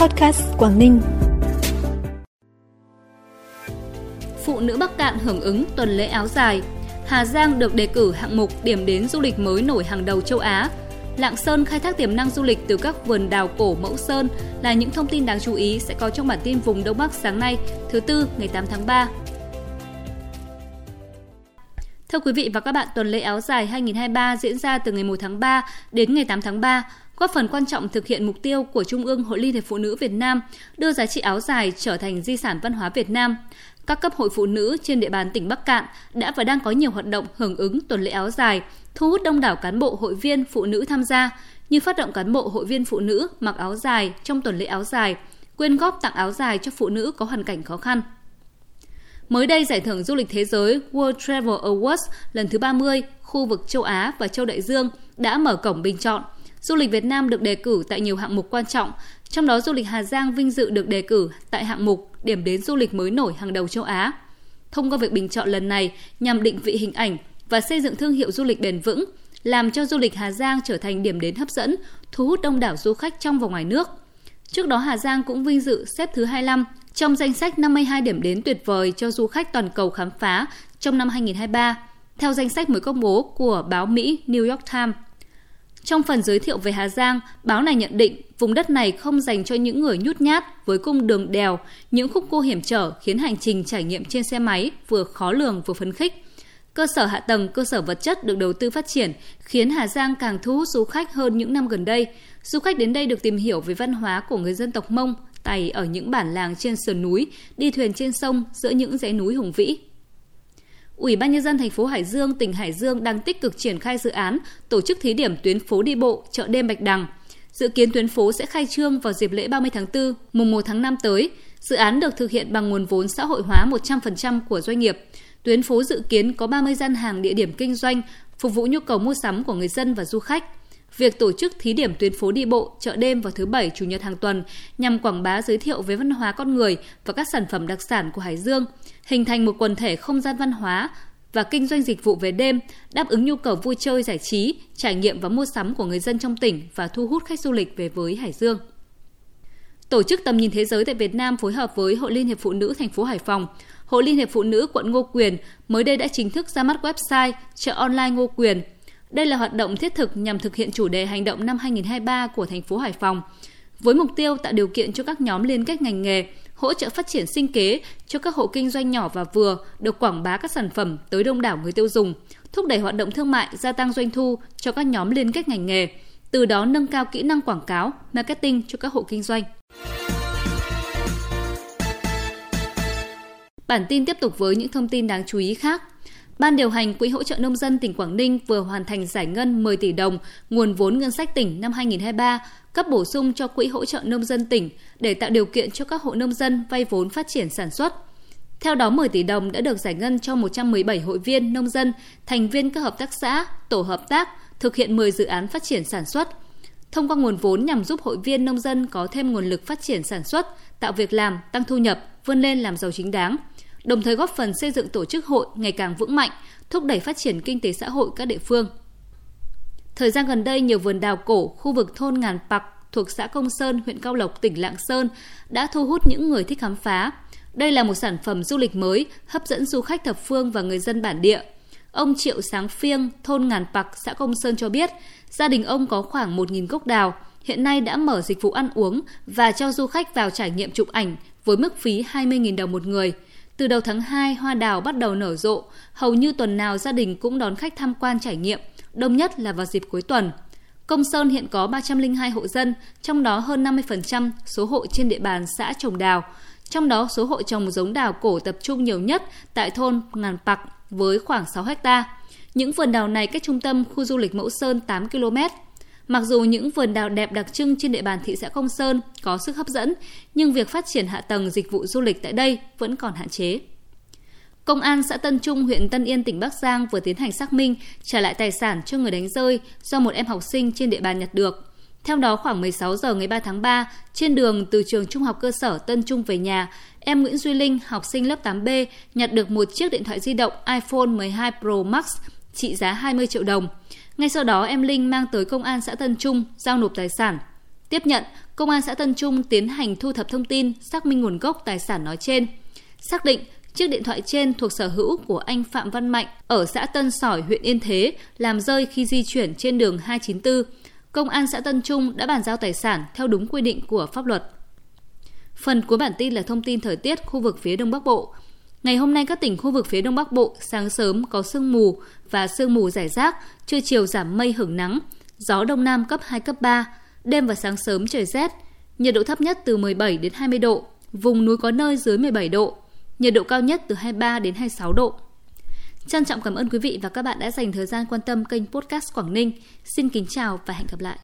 Podcast Quảng Ninh. Phụ nữ Bắc Cạn hưởng ứng tuần lễ áo dài. Hà Giang được đề cử hạng mục điểm đến du lịch mới nổi hàng đầu châu Á. Lạng Sơn khai thác tiềm năng du lịch từ các vườn đào cổ Mẫu Sơn là những thông tin đáng chú ý sẽ có trong bản tin vùng Đông Bắc sáng nay, thứ tư ngày 8 tháng 3. Thưa quý vị và các bạn, tuần lễ áo dài 2023 diễn ra từ ngày 1 tháng 3 đến ngày 8 tháng 3, góp phần quan trọng thực hiện mục tiêu của Trung ương Hội Liên hiệp Phụ nữ Việt Nam đưa giá trị áo dài trở thành di sản văn hóa Việt Nam. Các cấp hội phụ nữ trên địa bàn tỉnh Bắc Cạn đã và đang có nhiều hoạt động hưởng ứng tuần lễ áo dài, thu hút đông đảo cán bộ hội viên phụ nữ tham gia, như phát động cán bộ hội viên phụ nữ mặc áo dài trong tuần lễ áo dài, quyên góp tặng áo dài cho phụ nữ có hoàn cảnh khó khăn. Mới đây, giải thưởng du lịch thế giới World Travel Awards lần thứ 30, khu vực châu Á và châu Đại Dương đã mở cổng bình chọn. Du lịch Việt Nam được đề cử tại nhiều hạng mục quan trọng, trong đó du lịch Hà Giang vinh dự được đề cử tại hạng mục điểm đến du lịch mới nổi hàng đầu châu Á. Thông qua việc bình chọn lần này nhằm định vị hình ảnh và xây dựng thương hiệu du lịch bền vững, làm cho du lịch Hà Giang trở thành điểm đến hấp dẫn, thu hút đông đảo du khách trong và ngoài nước. Trước đó Hà Giang cũng vinh dự xếp thứ 25 trong danh sách 52 điểm đến tuyệt vời cho du khách toàn cầu khám phá trong năm 2023, theo danh sách mới công bố của báo Mỹ New York Times. Trong phần giới thiệu về Hà Giang, báo này nhận định vùng đất này không dành cho những người nhút nhát với cung đường đèo, những khúc cua hiểm trở khiến hành trình trải nghiệm trên xe máy vừa khó lường vừa phấn khích. Cơ sở hạ tầng, cơ sở vật chất được đầu tư phát triển khiến Hà Giang càng thu hút du khách hơn những năm gần đây. Du khách đến đây được tìm hiểu về văn hóa của người dân tộc Mông, Tày ở những bản làng trên sườn núi, đi thuyền trên sông giữa những dãy núi hùng vĩ. Ủy ban nhân dân thành phố Hải Dương, tỉnh Hải Dương đang tích cực triển khai dự án tổ chức thí điểm tuyến phố đi bộ chợ đêm Bạch Đằng. Dự kiến tuyến phố sẽ khai trương vào dịp lễ 30 tháng 4, mùng 1 tháng 5 tới. Dự án được thực hiện bằng nguồn vốn xã hội hóa 100% của doanh nghiệp. Tuyến phố dự kiến có 30 gian hàng địa điểm kinh doanh, phục vụ nhu cầu mua sắm của người dân và du khách việc tổ chức thí điểm tuyến phố đi bộ, chợ đêm vào thứ Bảy, Chủ nhật hàng tuần nhằm quảng bá giới thiệu về văn hóa con người và các sản phẩm đặc sản của Hải Dương, hình thành một quần thể không gian văn hóa và kinh doanh dịch vụ về đêm, đáp ứng nhu cầu vui chơi giải trí, trải nghiệm và mua sắm của người dân trong tỉnh và thu hút khách du lịch về với Hải Dương. Tổ chức Tầm nhìn thế giới tại Việt Nam phối hợp với Hội Liên hiệp Phụ nữ thành phố Hải Phòng, Hội Liên hiệp Phụ nữ quận Ngô Quyền mới đây đã chính thức ra mắt website chợ online Ngô Quyền đây là hoạt động thiết thực nhằm thực hiện chủ đề hành động năm 2023 của thành phố Hải Phòng, với mục tiêu tạo điều kiện cho các nhóm liên kết ngành nghề, hỗ trợ phát triển sinh kế cho các hộ kinh doanh nhỏ và vừa được quảng bá các sản phẩm tới đông đảo người tiêu dùng, thúc đẩy hoạt động thương mại, gia tăng doanh thu cho các nhóm liên kết ngành nghề, từ đó nâng cao kỹ năng quảng cáo, marketing cho các hộ kinh doanh. Bản tin tiếp tục với những thông tin đáng chú ý khác. Ban điều hành Quỹ hỗ trợ nông dân tỉnh Quảng Ninh vừa hoàn thành giải ngân 10 tỷ đồng nguồn vốn ngân sách tỉnh năm 2023 cấp bổ sung cho Quỹ hỗ trợ nông dân tỉnh để tạo điều kiện cho các hộ nông dân vay vốn phát triển sản xuất. Theo đó 10 tỷ đồng đã được giải ngân cho 117 hội viên nông dân, thành viên các hợp tác xã, tổ hợp tác thực hiện 10 dự án phát triển sản xuất. Thông qua nguồn vốn nhằm giúp hội viên nông dân có thêm nguồn lực phát triển sản xuất, tạo việc làm, tăng thu nhập, vươn lên làm giàu chính đáng – đồng thời góp phần xây dựng tổ chức hội ngày càng vững mạnh, thúc đẩy phát triển kinh tế xã hội các địa phương. Thời gian gần đây, nhiều vườn đào cổ khu vực thôn Ngàn Pặc thuộc xã Công Sơn, huyện Cao Lộc, tỉnh Lạng Sơn đã thu hút những người thích khám phá. Đây là một sản phẩm du lịch mới, hấp dẫn du khách thập phương và người dân bản địa. Ông Triệu Sáng Phiêng, thôn Ngàn Pặc, xã Công Sơn cho biết, gia đình ông có khoảng 1.000 gốc đào, hiện nay đã mở dịch vụ ăn uống và cho du khách vào trải nghiệm chụp ảnh với mức phí 20.000 đồng một người – từ đầu tháng 2, hoa đào bắt đầu nở rộ, hầu như tuần nào gia đình cũng đón khách tham quan trải nghiệm, đông nhất là vào dịp cuối tuần. Công Sơn hiện có 302 hộ dân, trong đó hơn 50% số hộ trên địa bàn xã trồng đào. Trong đó số hộ trồng giống đào cổ tập trung nhiều nhất tại thôn Ngàn Pặc với khoảng 6 hecta Những vườn đào này cách trung tâm khu du lịch Mẫu Sơn 8 km. Mặc dù những vườn đào đẹp đặc trưng trên địa bàn thị xã Công Sơn có sức hấp dẫn, nhưng việc phát triển hạ tầng dịch vụ du lịch tại đây vẫn còn hạn chế. Công an xã Tân Trung, huyện Tân Yên, tỉnh Bắc Giang vừa tiến hành xác minh trả lại tài sản cho người đánh rơi do một em học sinh trên địa bàn nhặt được. Theo đó, khoảng 16 giờ ngày 3 tháng 3, trên đường từ trường trung học cơ sở Tân Trung về nhà, em Nguyễn Duy Linh, học sinh lớp 8B, nhặt được một chiếc điện thoại di động iPhone 12 Pro Max trị giá 20 triệu đồng. Ngay sau đó em Linh mang tới công an xã Tân Trung giao nộp tài sản. Tiếp nhận, Công an xã Tân Trung tiến hành thu thập thông tin, xác minh nguồn gốc tài sản nói trên. Xác định chiếc điện thoại trên thuộc sở hữu của anh Phạm Văn Mạnh ở xã Tân Sỏi, huyện Yên Thế, làm rơi khi di chuyển trên đường 294. Công an xã Tân Trung đã bàn giao tài sản theo đúng quy định của pháp luật. Phần cuối bản tin là thông tin thời tiết khu vực phía Đông Bắc Bộ. Ngày hôm nay các tỉnh khu vực phía Đông Bắc Bộ sáng sớm có sương mù và sương mù rải rác, trưa chiều giảm mây hưởng nắng, gió đông nam cấp 2 cấp 3, đêm và sáng sớm trời rét, nhiệt độ thấp nhất từ 17 đến 20 độ, vùng núi có nơi dưới 17 độ, nhiệt độ cao nhất từ 23 đến 26 độ. Trân trọng cảm ơn quý vị và các bạn đã dành thời gian quan tâm kênh podcast Quảng Ninh. Xin kính chào và hẹn gặp lại.